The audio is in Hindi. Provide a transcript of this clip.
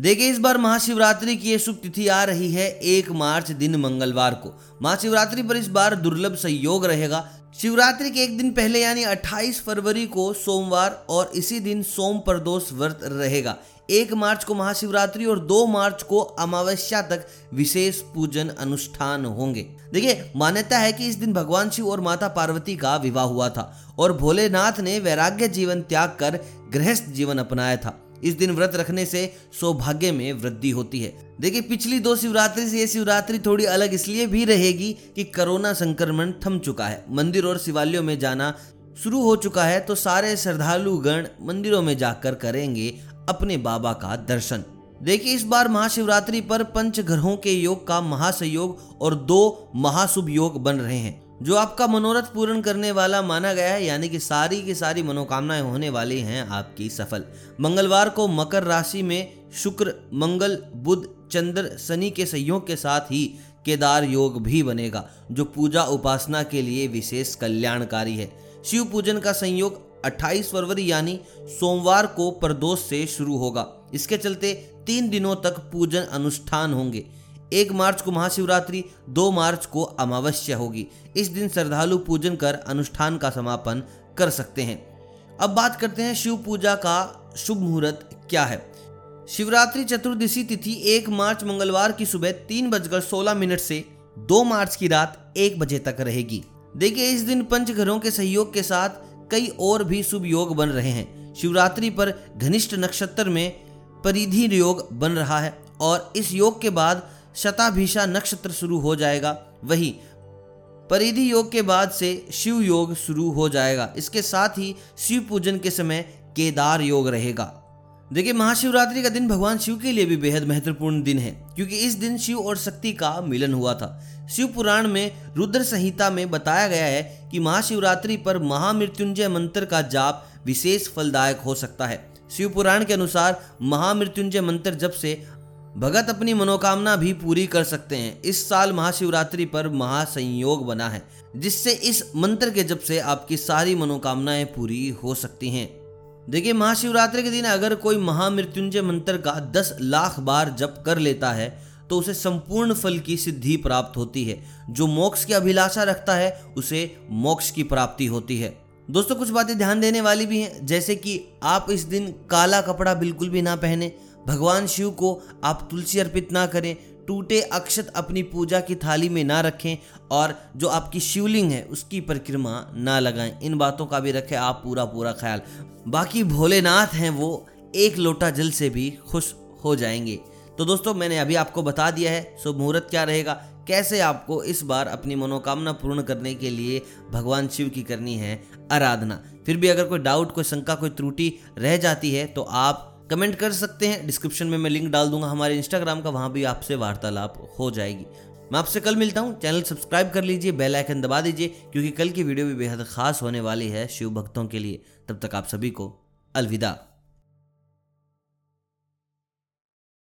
देखिए, इस बार महाशिवरात्रि की ये शुभ तिथि आ रही है एक मार्च दिन मंगलवार को। महाशिवरात्रि पर इस बार दुर्लभ संयोग रहेगा। शिवरात्रि के एक दिन पहले यानी 28 फरवरी को सोमवार और इसी दिन सोम प्रदोष व्रत रहेगा। एक मार्च को महाशिवरात्रि और दो मार्च को अमावस्या तक विशेष पूजन अनुष्ठान होंगे। देखिए, मान्यता है कि इस दिन भगवान शिव और माता पार्वती का विवाह हुआ था और भोलेनाथ ने वैराग्य जीवन त्याग कर गृहस्थ जीवन अपनाया था। इस दिन व्रत रखने से सौभाग्य में वृद्धि होती है। देखिए, पिछली दो शिवरात्रि से ये शिवरात्रि थोड़ी अलग, इसलिए भी रहेगी कि कोरोना संक्रमण थम चुका है। मंदिर और शिवालयों में जाना शुरू हो चुका है तो सारे श्रद्धालु गण मंदिरों में जाकर करेंगे अपने बाबा का दर्शन। देखिए, इस बार महाशिवरात्रि पर पंच ग्रहों के योग का महासयोग और दो महाशुभ योग बन रहे हैं। जो आपका मनोरथ पूर्ण करने वाला माना गया है, यानी कि सारी की सारी मनोकामनाएँ होने वाली हैं आपकी सफल। मंगलवार को मकर राशि में शुक्र, मंगल, बुध, चंद्र, शनि के सहयोग के साथ ही केदार योग भी बनेगा, जो पूजा उपासना के लिए विशेष कल्याणकारी है। शिव पूजन का संयोग 28 फरवरी यानी सोमवार को प्रदोष से शुरू होगा। इसके चलते तीन दिनों तक पूजन अनुष्ठान होंगे। एक मार्च को महाशिवरात्रि, दो मार्च को अमावस्या होगी। इस दिन श्रद्धालु पूजन कर अनुष्ठान का समापन कर सकते हैं। अब बात करते हैं शिव पूजा का शुभ मुहूर्त क्या है। शिवरात्रि चतुर्दशी तिथि एक मार्च मंगलवार की सुबह तीन बजकर सोलह मिनट से दो मार्च की रात एक बजे तक रहेगी। देखिए, इस दिन पंच घरों के सहयोग के साथ कई और भी शुभ योग बन रहे हैं। शिवरात्रि पर घनिष्ठ नक्षत्र में परिधि योग बन रहा है और इस योग के बाद शताभिषा नक्षत्र शुरू हो जाएगा। वही परिधि योग के बाद से शिव योग शुरू हो जाएगा। इसके साथ ही शिव पूजन के समय केदार योग रहेगा। देखिए, महाशिवरात्रि का दिन भगवान शिव के लिए भी बेहद महत्वपूर्ण दिन है, क्योंकि इस दिन शिव और शक्ति का मिलन हुआ था। शिव पुराण में रुद्र संहिता में बताया गया है कि महाशिवरात्रि पर महामृत्युंजय मंत्र का जाप विशेष फलदायक हो सकता है। शिव पुराण के अनुसार महामृत्युंजय मंत्र जब से भगत अपनी मनोकामना भी पूरी कर सकते हैं। इस साल महाशिवरात्रि पर महासंयोग बना है, जिससे इस मंत्र के जब से आपकी सारी मनोकामनाएँ पूरी हो सकती हैं। देखिए, महाशिवरात्रि के दिन अगर कोई महामृत्युंजय मंत्र का दस लाख बार जप कर लेता है तो उसे संपूर्ण फल की सिद्धि प्राप्त होती है। जो मोक्ष की अभिलाषा रखता है, उसे मोक्ष की प्राप्ति होती है। दोस्तों, कुछ बातें ध्यान देने वाली भी हैं, जैसे कि आप इस दिन काला कपड़ा बिल्कुल भी ना पहने भगवान शिव को आप तुलसी अर्पित ना करें, टूटे अक्षत अपनी पूजा की थाली में ना रखें और जो आपकी शिवलिंग है, उसकी परिक्रमा ना लगाएँ। इन बातों का भी रखें आप पूरा पूरा ख्याल। बाकी भोलेनाथ हैं वो, एक लोटा जल से भी खुश हो जाएँगे। तो दोस्तों, मैंने अभी आपको बता दिया है, शुभ मुहूर्त क्या रहेगा, कैसे आपको इस बार अपनी मनोकामना पूर्ण करने के लिए भगवान शिव की करनी है आराधना। फिर भी अगर कोई डाउट, कोई शंका, कोई त्रुटि रह जाती है तो आप कमेंट कर सकते हैं। डिस्क्रिप्शन में मैं लिंक डाल दूँगा, हमारे इंस्टाग्राम का, वहाँ भी आपसे वार्तालाप हो जाएगी। मैं आपसे कल मिलता हूँ। चैनल सब्सक्राइब कर लीजिए, बेल आइकन दबा दीजिए, क्योंकि कल की वीडियो भी बेहद खास होने वाली है शिव भक्तों के लिए। तब तक आप सभी को अलविदा।